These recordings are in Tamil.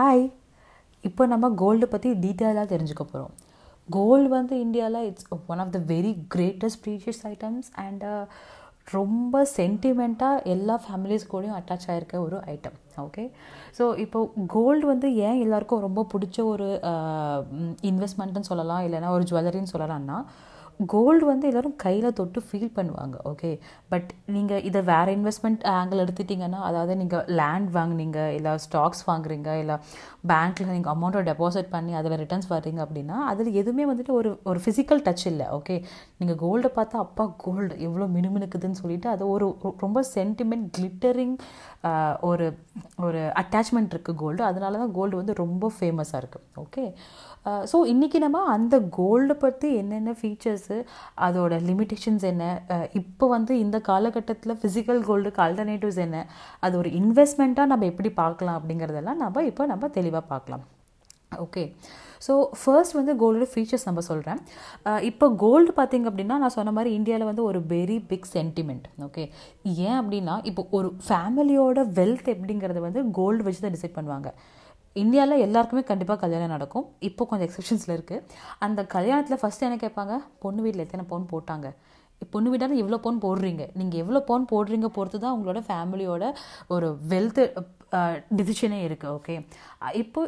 ஹாய் இப்போ நம்ம கோல்டு பற்றி டீட்டெயிலாக தெரிஞ்சுக்க போகிறோம் கோல்டு வந்து இந்தியாவில் it's one of the very greatest precious items and ரொம்ப சென்டிமெண்ட்டாக எல்லா ஃபேமிலிஸ் கூடயும் அட்டாச் ஆகிருக்க ஒரு ஐட்டம் ஓகே ஸோ இப்போ கோல்டு வந்து ஏன் எல்லாருக்கும் ரொம்ப பிடிச்ச ஒரு uh, இன்வெஸ்ட்மெண்ட்டுன்னு சொல்லலாம் இல்லைனா ஒரு ஜுவல்லரின்னு சொல்லலாம்னா கோல்டு வந்து எல்லோரும் கையில் தொட்டு ஃபீல் பண்ணுவாங்க ஓகே பட் நீங்கள் இதை வேறு இன்வெஸ்ட்மெண்ட் ஆங்கிள் எடுத்துட்டிங்கன்னா அதாவது நீங்கள் லேண்ட் வாங்குனீங்க இல்லை ஸ்டாக்ஸ் வாங்குறீங்க இல்லை பேங்க்கில் நீங்கள் அமௌண்ட்டை டெபாசிட் பண்ணி அதில் ரிட்டர்ன்ஸ் வர்றீங்க அப்படின்னா அதில் எதுவுமே வந்துட்டு ஒரு ஒரு ஃபிசிக்கல் டச் இல்லை ஓகே நீங்கள் கோல்டை பார்த்தா அப்பா கோல்டு எவ்வளோ மினுமினுக்குதுன்னு சொல்லிட்டு அது ஒரு ரொம்ப சென்டிமெண்ட் கிளிட்டரிங் ஒரு ஒரு அட்டாச்மெண்ட் இருக்குது கோல்டு அதனால தான் கோல்டு வந்து ரொம்ப ஃபேமஸாக இருக்குது ஓகே ஸோ இன்றைக்கி நம்ம அந்த கோல்டு பற்றி என்னென்ன ஃபீச்சர்ஸ் அதோட லிமிட்டேஷன்ஸ் என்ன இப்போ வந்து இந்த காலகட்டத்தில் ஃபிசிக்கல் கோல்டுக்கு ஆல்டர்னேட்டிவ்ஸ் என்ன அது ஒரு இன்வெஸ்ட்மெண்ட்டாக நம்ம எப்படி பார்க்கலாம் அப்படிங்கிறதெல்லாம் நம்ம இப்போ நம்ம தெளிவாக பார்க்கலாம். ஓகே. ஸோ ஃபர்ஸ்ட் வந்து கோல்டோட ஃபீச்சர்ஸ் நம்ம சொல்கிறேன் இப்போ கோல்டு பார்த்திங்க அப்படின்னா நான் சொன்ன மாதிரி இந்தியாவில் வந்து ஒரு வெரி பிக் சென்டிமெண்ட் ஓகே ஏன் அப்படின்னா இப்போ ஒரு ஃபேமிலியோட வெல்த் எப்படிங்கிறத வந்து கோல்டு வச்சு தான் டிசைட் பண்ணுவாங்க. இந்தியாவில் எல்லாருக்குமே கண்டிப்பாக கல்யாணம் நடக்கும். இப்போ கொஞ்சம் எக்ஸப்ஷன்ஸில் இருக்குது அந்த கல்யாணத்தில் ஃபஸ்ட்டு என்ன கேட்பாங்க? பொண்ணு வீட்டில் எத்தனை பவுன் போட்டாங்க? பொண்ணு வீட்டால் எவ்வளோ பவுன் போடுறீங்க. நீங்கள் எவ்வளோ பவுன் போடுறீங்க பொறுத்து தான் உங்களோட ஃபேமிலியோட ஒரு வெல்த்து டிசிஷனே இருக்குது ஓகே இப்போ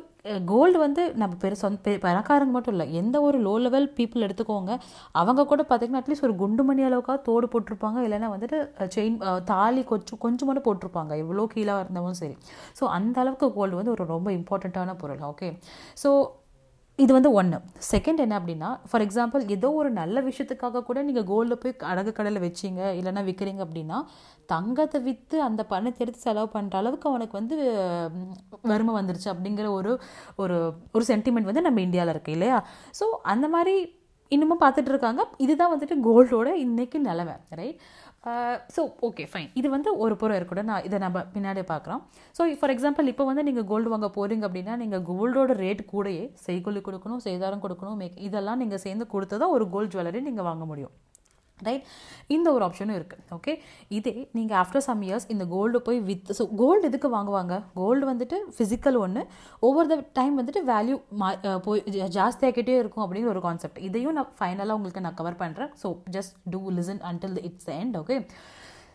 கோல்டு வந்து நம்ம பெரு சொந்த பணக்காரங்க மட்டும் இல்லை எந்த ஒரு லோ லெவல் பீப்புள் எடுத்துக்கோங்க அவங்க கூட பார்த்திங்கன்னா அட்லீஸ்ட் ஒரு குண்டு மணி அளவுக்காக தோடு போட்டிருப்பாங்க இல்லைன்னா வந்துட்டு செயின் தாலி கொஞ்சம் கொஞ்சம் மட்டும் போட்டிருப்பாங்க எவ்வளோ கீழே இருந்தவும் சரி. ஸோ அந்த அளவுக்கு கோல்டு வந்து ஒரு ரொம்ப இம்பார்ட்டண்ட்டான பொருள் ஓகே ஸோ இது வந்து ஒன்று செகண்ட் என்ன அப்படின்னா ஃபார் எக்ஸாம்பிள் ஏதோ ஒரு நல்ல விஷயத்துக்காக கூட நீங்கள் கோல்டில் போய் அடகு கடையில் வச்சிங்க இல்லைன்னா விற்கிறீங்க அப்படின்னா தங்கத்தை விற்று அந்த பணத்தை எடுத்து செலவு பண்ணுற அளவுக்கு அவனுக்கு வந்து வறுமை வந்துருச்சு அப்படிங்கிற ஒரு ஒரு ஒரு சென்டிமெண்ட் வந்து நம்ம இந்தியாவில் இருக்குது இல்லையா? ஸோ அந்த மாதிரி இன்னமும் பார்த்துட்டு இருக்காங்க. இதுதான் வந்துட்டு கோல்டோட இன்றைக்கி நிலமை ரைட் ஸோ ஓகே ஃபைன் இது வந்து ஒரு புறம் இருக்கட்டும் நான் இதை நம்ம பின்னாடி பார்க்குறோம். ஸோ ஃபார் எக்ஸாம்பிள் இப்போ வந்து நீங்கள் கோல்டு வாங்க போகிறீங்க அப்படின்னா நீங்கள் கோல்டோட ரேட் கூடயே செய்கொல்லி கொடுக்கணும் சேதாரம் கொடுக்கணும் மேக் இதெல்லாம் நீங்கள் சேர்ந்து கொடுத்து தான் ஒரு கோல்டு ஜுவல்லரி நீங்கள் வாங்க முடியும். ரைட் இந்த ஒரு ஆப்ஷனும் இருக்குது ஓகே இதே நீங்கள் ஆஃப்டர் சம் இயர்ஸ் இந்த கோல்டு போய் வித் ஸோ கோல்டு எதுக்கு வாங்குவாங்க? கோல்டு வந்துட்டு ஃபிசிக்கல் ஒன்று ஒவ்வொரு த டைம் வந்துட்டு வேல்யூ மா போய் ஜாஸ்தியாகிட்டே இருக்கும் அப்படிங்கிற ஒரு கான்செப்ட் இதையும் நான் ஃபைனலாக உங்களுக்கு நான் கவர் பண்ணுறேன் so just to listen until it's end okay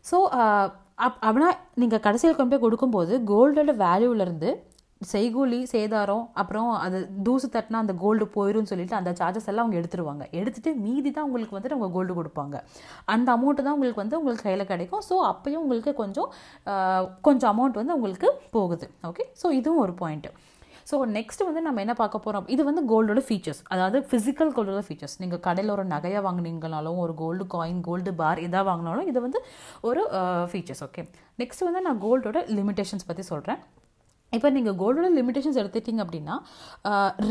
so அப் அப்படின்னா நீங்கள் கடைசியில் கொண்டு போய் கொடுக்கும்போது கோல்டோட வேல்யூவிலேருந்து செய்கூலி சேதாரம் அப்புறம் அது தூசு தட்டினா அந்த கோல்டு போயிடும்னு சொல்லிட்டு அந்த சார்ஜஸ் எல்லாம் அவங்க எடுத்துருவாங்க. எடுத்துகிட்டு மீதி தான் உங்களுக்கு வந்துட்டு அவங்க கோல்டு கொடுப்பாங்க. அந்த அமௌண்ட்டு தான் உங்களுக்கு வந்து உங்களுக்கு கையில் கிடைக்கும். ஸோ அப்போயும் உங்களுக்கு கொஞ்சம் கொஞ்சம் அமௌண்ட் வந்து உங்களுக்கு போகுது. ஓகே ஸோ இதுவும் ஒரு பாயிண்ட்டு ஸோ நெக்ஸ்ட் வந்து நம்ம என்ன பார்க்க போகிறோம் இது வந்து கோல்டோட ஃபீச்சர்ஸ் அதாவது ஃபிசிக்கல் கோல்டோட ஃபீச்சர்ஸ் நீங்கள் கடையில் ஒரு நகையாக வாங்கினீங்கனாலும் ஒரு கோல்டு காயின் கோல்டு பார் இதாக வாங்கினாலும் இது வந்து ஒரு ஃபீச்சர்ஸ் ஓகே நெக்ஸ்ட் வந்து நான் கோல்டோட லிமிடேஷன்ஸ் பற்றி சொல்கிறேன் இப்போ நீங்கள் கோல்டோட லிமிடேஷன்ஸ் எடுத்துட்டிங்க அப்படின்னா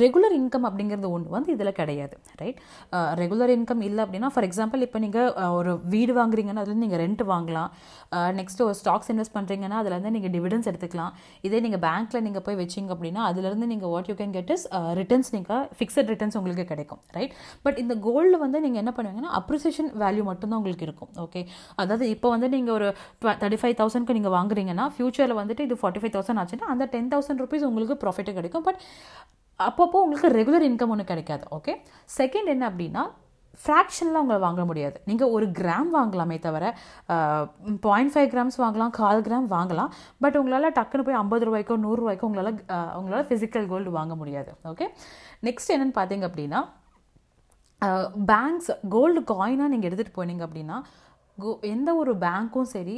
ரெகுலர் இன்கம் அப்படிங்கிறது ஒன்று வந்து இதில் கிடையாது ரைட் ரெகுலர் இன்கம் இல்லை அப்படின்னா ஃபார் எக்ஸாம்பிள் இப்போ நீங்கள் ஒரு வீடு வாங்குறீங்கன்னா அதில் நீங்கள் ரெண்ட் வாங்கலாம். நெக்ஸ்ட் ஒரு ஸ்டாக்ஸ் இன்வெஸ்ட் பண்ணுறீங்கன்னா அதுலேருந்து நீங்கள் டிவிடன்ஸ் எடுத்துக்கலாம். இதே நீங்கள் பேங்க்கில் நீங்கள் போய் வச்சிங்க அப்படின்னா அதுலேருந்து நீங்கள் what you can get is returns நீங்கள் ஃபிக்ஸட் ரிட்டர்ன்ஸ் உங்களுக்கு கிடைக்கும் ரைட் பட் இந்த கோல்டு வந்து நீங்கள் என்ன பண்ணுவீங்கன்னா அப்ரிசியேஷன் வேல்யூ மட்டும்தான் உங்களுக்கு இருக்கும் ஓகே அதாவது இப்போ வந்து நீங்கள் ஒரு தேர்ட்டி ஃபைவ் தௌசண்ட்க்கு நீங்கள் வாங்குறீங்கன்னா ஃபியூச்சரில் வந்துட்டு இது ஃபார்ட்டி ஃபைவ் தௌசண்ட் ஆச்சுன்னா அந்த டென் தௌசண்ட் ருபீஸ் உங்களுக்கு ப்ராஃபிட்டு கிடைக்கும். பட் அப்பப்போ உங்களுக்கு ரெகுலர் இன்கம் ஒன்று கிடைக்காது ஓகே செகண்ட் என்ன அப்படின்னா ஃப்ராக்ஷன்லாம் உங்களை வாங்க முடியாது. நீங்கள் ஒரு கிராம் வாங்கலாமே தவிர பாயிண்ட் ஃபைவ் கிராம்ஸ் வாங்கலாம் கால் கிராம் வாங்கலாம். பட் உங்களால் டக்குன்னு போய் ஐம்பது ரூபாய்க்கோ நூறுரூவாய்க்கோ உங்களால் உங்களால் ஃபிசிக்கல் கோல்டு வாங்க முடியாது ஓகே நெக்ஸ்ட் என்னென்னு பார்த்தீங்க அப்படின்னா பேங்க்ஸ் கோல்டு காயினாக நீங்கள் எடுத்துகிட்டு போனீங்க அப்படின்னா கோ எந்த ஒரு பேங்க்கும் சரி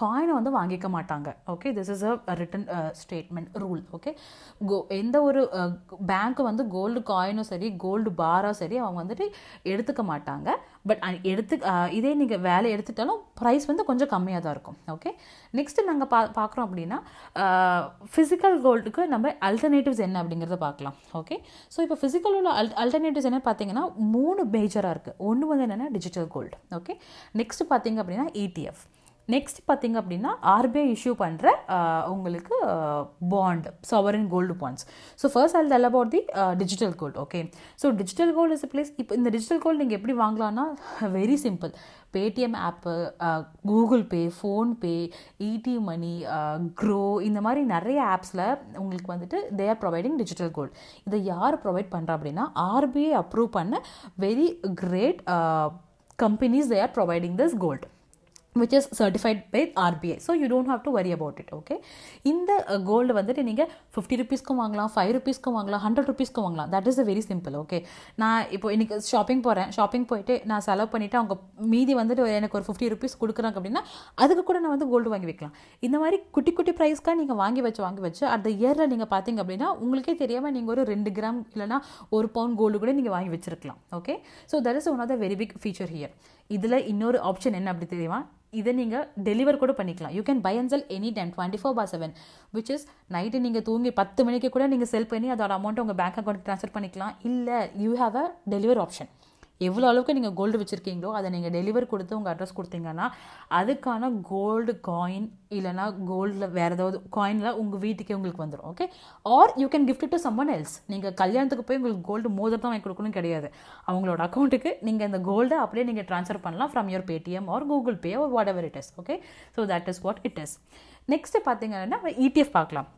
காயினை வந்து வாங்கிக்க மாட்டாங்க. Okay this is a return statement rule okay go எந்த ஒரு uh, பேங்க்கு வந்து கோல்டு காயினும் சரி கோல்டு பாராக சரி அவங்க வந்துட்டு எடுத்துக்க மாட்டாங்க. பட் எடுத்து இதே நீங்கள் வேலை எடுத்துட்டாலும் ப்ரைஸ் வந்து கொஞ்சம் கம்மியாக தான் இருக்கும். ஓகே நெக்ஸ்ட்டு நாங்கள் பா பார்க்குறோம் அப்படின்னா ஃபிசிக்கல் கோல்டுக்கு நம்ம அல்டர்னேட்டிவ்ஸ் என்ன அப்படிங்கிறத பார்க்கலாம் ஓகே ஸோ இப்போ ஃபிசிக்கல் உள்ள அல் அல்டர்னேட்டிவ்ஸ் என்ன பார்த்தீங்கன்னா மூணு மேஜராக இருக்குது ஒன்று வந்து என்னென்னா டிஜிட்டல் கோல்டு ஓகே நெக்ஸ்ட் பார்த்தீங்க அப்படின்னா இடிஎஃப் நெக்ஸ்ட் பார்த்தீங்க அப்படின்னா ஆர்பிஐ இஷ்யூ பண்ணுற உங்களுக்கு bond sovereign gold bonds so first all tell about the digital gold okay so digital gold is place இப்போ இந்த டிஜிட்டல் கோல்டு நீங்கள் எப்படி வாங்கலாம்னா very simple Paytm app Google Pay PhonePe ET money Groww இந்த மாதிரி நிறைய ஆப்ஸில் உங்களுக்கு வந்துட்டு they are providing digital gold இதை யார் ப்ரொவைட் பண்ணுறா அப்படின்னா ஆர்பிஐ அப்ரூவ் பண்ண very great companies they are providing this gold which is certified by RBI so you don't have to worry about it okay இந்த கோல்டு வந்துட்டு நீங்கள் ஃபிஃப்டி ருபீஸ்க்கும் வாங்கலாம் ஃபைவ் ருபீஸ்க்கும் வாங்கலாம் ஹண்ட்ரட் ருபீஸ்க்கும் வாங்கலாம். That is a very simple okay நான் இப்போ இன்னைக்கு ஷாப்பிங் போகிறேன் ஷாப்பிங் போயிட்டு நான் செலவு பண்ணிவிட்டு அவங்க மீதி வந்துட்டு எனக்கு ஒரு ஃபிஃப்டி ருபீஸ் கொடுக்குறாங்க அப்படின்னா அதுக்கு கூட நான் வந்து கோல்டு வாங்கி வைக்கலாம். இந்த மாதிரி குட்டி குட்டி ப்ரைஸ்க்காக நீங்கள் வாங்கி வச்சு வாங்கி வச்சு அந்த இயரில் நீங்கள் பார்த்தீங்க அப்படின்னா உங்களுக்கே தெரியாமல் நீங்கள் ஒரு ரெண்டு கிராம் இல்லைனா ஒரு பவுண்ட் கோல்டு கூட நீங்கள் வாங்கி வச்சிருக்கலாம் okay so that is one of the very big feature here இதில் இன்னொரு ஆப்ஷன் என்ன அப்படி தெரியுமா? இதை நீங்கள் டெலிவர் கூட பண்ணிக்கலாம். You can buy and sell any time twenty four bar seven which is night நீங்கள் தூங்கி பத்து மணிக்கு கூட நீங்கள் செல் பண்ணி அதோட அமௌண்ட்டை உங்கள் பேங்க் அக்கௌண்ட் ட்ரான்ஸ்ஃபர் பண்ணிக்கலாம். இல்லை you have a deliver option எவ்வளோ அளவுக்கு நீங்கள் கோல்டு வச்சுருக்கீங்களோ அதை நீங்கள் டெலிவர் கொடுத்து உங்கள் அட்ரஸ் கொடுத்தீங்கன்னா அதுக்கான கோல்டு காயின் இல்லைனா கோல்டில் வேறு ஏதாவது காயினில் உங்கள் வீட்டுக்கே உங்களுக்கு வந்துடும் okay or you can gift to someone else நீங்கள் கல்யாணத்துக்கு போய் உங்களுக்கு கோல்டு மோதல் தான் வாங்கி கொடுக்கணும் கிடையாது. அவங்களோட அக்கௌண்ட்டுக்கு நீங்கள் இந்த கோல்டை அப்படியே நீங்கள் ட்ரான்ஸ்ஃபர் பண்ணலாம் from your Paytm or Google Pay or what ever it is okay so that is what it is next பார்த்தீங்கன்னா இடிஎஃப் பார்க்கலாம்.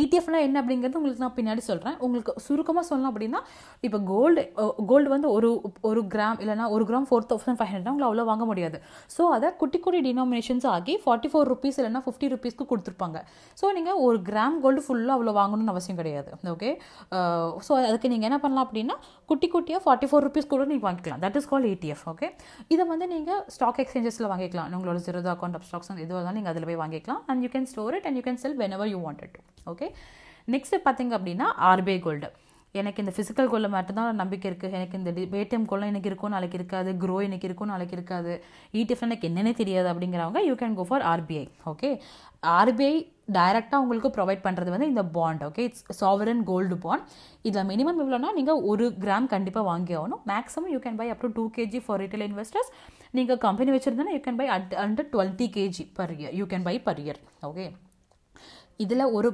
இடிஎஃப்னா என்ன அப்படிங்கிறது உங்களுக்கு நான் பின்னாடி சொல்கிறேன் உங்களுக்கு சுருக்கமாக சொல்லணும் அப்படின்னா இப்போ கோல்டு கோல்டு வந்து ஒரு ஒரு கிராம் இல்லைனா ஒரு gram four thousand five hundred உங்களை அவ்வளோ வாங்க முடியாது. ஸோ அதை குட்டி குட்டி டினாமினேஷன்ஸ் ஆகி ஃபார்ட்டி ஃபோர் ருபீஸ் இல்லைனா ஃபிஃப்டி ருபீஸ்க்கு கொடுத்துருப்பாங்க. ஸோ நீங்கள் ஒரு கிராம் கோல்டு ஃபுல்லாக அவ்வளோ வாங்கணும்னு அவசியம் கிடையாது. ஓகே ஸோ அதுக்கு நீங்கள் என்ன பண்ணலாம் அப்படின்னா குட்டி குட்டியாக ஃபார்ட்டி ஃபோர் ருபீஸ் கூட நீங்கள் வாங்கிக்கலாம். That is call ETF okay இதை வந்து நீங்கள் ஸ்டாக் எக்ஸ்சேஞ்சஸில் வாங்கிக்கலாம். உங்களோட ஜீரோ அக்கௌண்ட் ஆஃப் ஸ்டாக்ஸ் எதுவாக இருந்தாலும் நீங்கள் அதில் போய் வாங்கிக்கலாம். And you can store it and you can sell whenever you wanted okay okay next பார்த்தீங்க அப்படின்னா ஆர்பிஐ கோல்டு எனக்கு இந்த ஃபிசிக்கல் கோலில் மட்டும்தான் நம்பிக்கை இருக்குது எனக்கு இந்த பேடிஎம் கோலம் எனக்கு இருக்கும் நாளைக்கு இருக்காது. க்ரோ எனக்கு இருக்கும் நாளைக்கு இருக்காது. இடிஎஃப் எனக்கு என்னென்னே தெரியாது அப்படிங்கிறவங்க you can go for RBI okay RBI டைரெக்டாக உங்களுக்கு ப்ரொவைட் பண்ணுறது வந்து இந்த bond okay it's sovereign gold bond இதில் மினிமம் எவ்வளோனா நீங்கள் ஒரு கிராம் கண்டிப்பாக வாங்கி ஆகணும். Maximum you can buy up to two KG for retail investors நீங்கள் company வச்சுருந்தோன்னா you can buy at under twenty KG per year you can buy per year okay இதில் ஒரு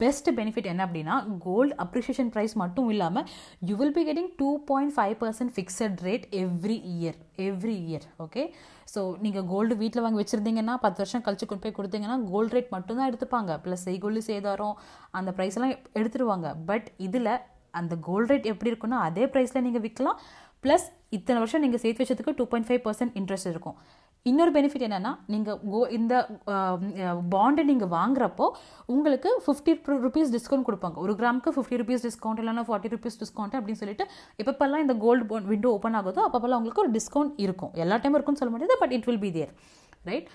பெஸ்ட் பெனிஃபிட் என்ன அப்படின்னா கோல்டு அப்ரிஷியேஷன் ப்ரைஸ் மட்டும் இல்லாமல் you will be getting two point five percent fixed rate every year every year okay so நீங்கள் கோல்டு வீட்டில் வாங்கி வச்சுருந்தீங்கன்னா பத்து வருஷம் கழிச்சு கொண்டு போய் கொடுத்தீங்கன்னா கோல்டு ரேட் மட்டும்தான் எடுத்துப்பாங்க. ப்ளஸ் செய்கொல்லி சேதாரம் அந்த ப்ரைஸ் எல்லாம் எடுத்துருவாங்க. பட் இதில் அந்த கோல்டு ரேட் எப்படி இருக்குன்னா அதே ப்ரைஸில் நீங்கள் விற்கலாம் ப்ளஸ் இத்தனை வருஷம் நீங்கள் சேர்த்து வச்சதுக்கு two point five percent interest இருக்கும். இன்னொரு பெனிஃபிட் என்னென்னா நீங்கள் கோ இந்த பாண்டை நீங்கள் வாங்குறப்போ உங்களுக்கு ஃபிஃப்டி ருபீஸ் டிஸ்கவுண்ட் கொடுப்பாங்க. ஒரு கிராமுக்கு ஃபிஃப்டி ருபீஸ் டிஸ்கவுண்ட் இல்லைனா ஃபார்ட்டி ருபீஸ் டிஸ்கவுண்ட் அப்படின்னு சொல்லிட்டு எப்பப்பெல்லாம் இந்த கோல்டு பாண்ட் விண்டோ ஓப்பன் ஆகுதோ அப்பப்பெல்லாம் உங்களுக்கு ஒரு டிஸ்கவுண்ட் இருக்கும். எல்லா டைம் இருக்கும்னு சொல்ல முடியாது but it will be there right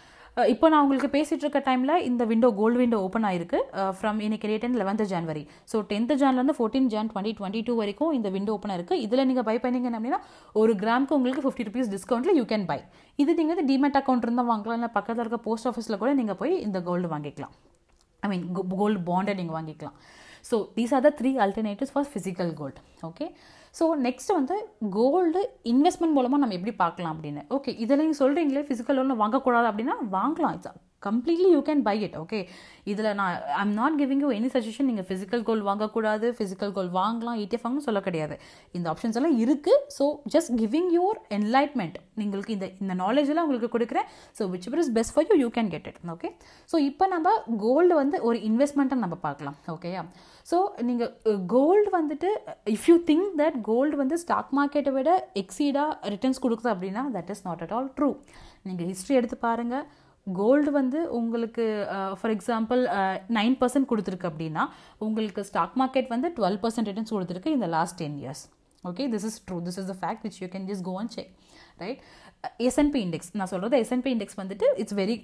இப்போ நான் உங்களுக்கு பேசிகிட்டு இருக்க டைமில் இந்த விண்டோ கோல்டு விண்டோ ஓப்பன் ஆயிருக்கு. ஃப்ரம் இன்னைக்கு date and eleventh January so tenth ஜான்லேருந்து fourteen Jan twenty twenty two வரைக்கும் இந்த விண்டோ ஓப்பன் இருக்குது இதில் நீங்கள் பை பண்ணீங்க அப்படின்னா ஒரு கிராமுக்கு உங்களுக்கு ஃபிஃப்டி ருபீஸ் டிஸ்கவுண்ட்டில் யூ கேன் பை இது நீங்கள் வந்து டிமெட் அக்கௌண்ட் இருந்தால் வாங்கலாம் இல்லை பக்கத்தில் இருக்க போஸ்ட் ஆஃபீஸில் கூட நீங்கள் போய் இந்த கோல்டு வாங்கிக்கலாம். ஐ மீன் கோல்டு பாண்டை நீங்கள் வாங்கிக்கலாம். So these are the three alternatives for physical gold okay so next வந்து கோல்டு இன்வெஸ்ட்மெண்ட் மூலமாக நம்ம எப்படி பார்க்கலாம் அப்படின்னு ஓகே இதில் நீங்கள் சொல்கிறீங்களே ஃபிசிக்கல் லோன் வாங்கக்கூடாது அப்படின்னா வாங்கலாம் it's completely you can buy it okay இதில் நான் I'm not giving you any suggestion நீங்கள் ஃபிசிக்கல் கோல் வாங்கக்கூடாது ஃபிசிக்கல் கோல் வாங்கலாம் இடிஎஃப்னு சொல்ல கிடையாது. இந்த ஆப்ஷன்ஸ் எல்லாம் இருக்குது so just giving your enlightenment உங்களுக்கு இந்த இந்த நாலேஜ் எல்லாம் உங்களுக்கு கொடுக்குறேன். So which is best for you you can get it okay so இப்போ நம்ம கோல்டு வந்து ஒரு இன்வெஸ்ட்மெண்ட்டை நம்ம பார்க்கலாம் ஓகேயா ஸோ நீங்கள் கோல்டு வந்துட்டு if you think that gold வந்து ஸ்டாக் மார்க்கெட்டை விட எக்ஸீடாக ரிட்டர்ன்ஸ் கொடுக்குது அப்படின்னா that is not at all true நீங்கள் ஹிஸ்ட்ரி எடுத்து பாருங்கள் கோல்டு வந்து உங்களுக்கு ஃபார் எக்ஸாம்பிள் நைன் பர்சன்ட் கொடுத்துருக்கு அப்படின்னா உங்களுக்கு ஸ்டாக் மார்க்கெட் வந்து டுவெல் பர்சன்ட் ரிட்டர்ன்ஸ் கொடுத்துருக்கு இந்த last ten years okay this is true this is the fact which you can just go and check right S and P index நான் சொல்கிறது எஸ்என்பி இண்டெக்ஸ் வந்துட்டு it's very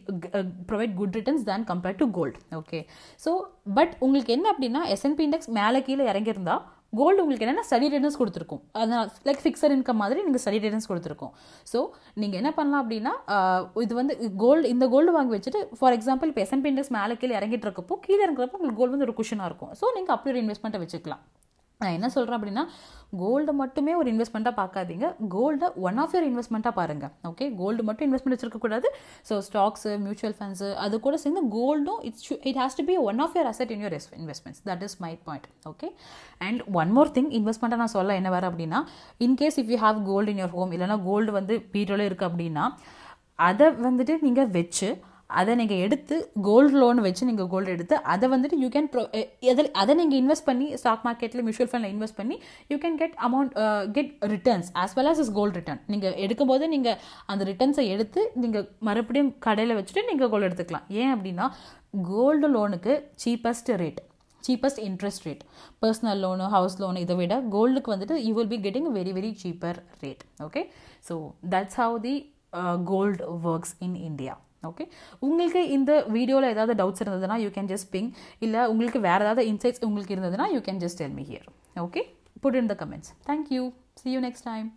provide good returns then compared to gold okay so but உங்களுக்கு என்ன அப்படின்னா எஸ்என்பி இண்டெக்ஸ் மேலே கீழே இறங்கியிருந்தால் கோல்டு உங்களுக்கு என்னென்னா ஸ்டடி ரிட்டர்ன்ஸ் கொடுத்துருக்கும். அதனால் லைக் ஃபிக்ஸட் இன்கம் மாதிரி நீங்கள் ஸ்டடி ரிட்டர்ன்ஸ் கொடுத்துருக்கோம். ஸோ நீங்கள் என்ன பண்ணலாம் அப்படின்னா இது வந்து கோல்டு இந்த கோல்டு வாங்கி வச்சுட்டு ஃபார் எக்ஸாம்பிள் இப்போ எஸ்என்பி இண்டெக்ஸ் மேலே கீழே இறங்கிட்டு இருக்கப்போ கீழே இருக்கிறப்போ உங்களுக்கு கோல்டு வந்து ஒரு குஷனாக இருக்கும். ஸோ நீங்கள் அப்படி ஒரு இன்வெஸ்ட்மெண்ட்டை வச்சுக்கலாம். நான் என்ன சொல்கிறேன் அப்படின்னா கோல்டு மட்டுமே ஒரு இன்வெஸ்ட்மெண்ட்டாக பார்க்காதீங்க. கோல்டை ஒன் ஆஃப் இயர் இன்வெஸ்ட்மெண்ட்டாக பாருங்கள் ஓகே கோல்டு மட்டும் இன்வெஸ்ட்மெண்ட் வச்சிருக்கக்கூடாது. ஸோ ஸ்டாக்ஸு மியூச்சுவல் ஃபண்ட்ஸு அது கூட சேர்ந்து கோல்டும் it's it has to be one of your asset in your investments that is my point okay and one more thing இன்வெஸ்ட்மெண்ட்டாக நான் சொல்ல என்ன வர அப்படின்னா in case if you have gold in your home இல்லைனா கோல்டு வந்து பீரோல இருக்குது அப்படின்னா அதை வந்துட்டு நீங்கள் வச்சு அதை நீங்கள் எடுத்து கோல்டு லோன் வச்சு நீங்கள் கோல்டு எடுத்து அதை வந்துட்டு யூ கேன் ப்ரோ எதில் அதை நீங்கள் இன்வெஸ்ட் பண்ணி ஸ்டாக் மார்க்கெட்டில் மியூச்சுவல் ஃபண்டில் இன்வெஸ்ட் பண்ணி you can get amount get returns as well as is gold return நீங்கள் எடுக்கும்போது நீங்கள் அந்த ரிட்டர்ன்ஸை எடுத்து நீங்கள் மறுபடியும் கடையில் வச்சுட்டு நீங்கள் கோல்டு எடுத்துக்கலாம். ஏன் அப்படின்னா கோல்டு லோனுக்கு cheapest rate cheapest interest rate personal loan house loan இதை விட கோல்டுக்கு வந்துட்டு you will be getting very very cheaper rate okay so that's how the gold works in India okay உங்களுக்கு இந்த வீடியோவில் ஏதாவது டவுட்ஸ் இருந்ததுன்னா யூ கேன் ஜஸ்ட் பிங் இல்லை உங்களுக்கு வேறு ஏதாவது இன்சைட்ஸ் உங்களுக்கு இருந்ததுன்னா you can just tell me here okay put in the comments thank you see you next time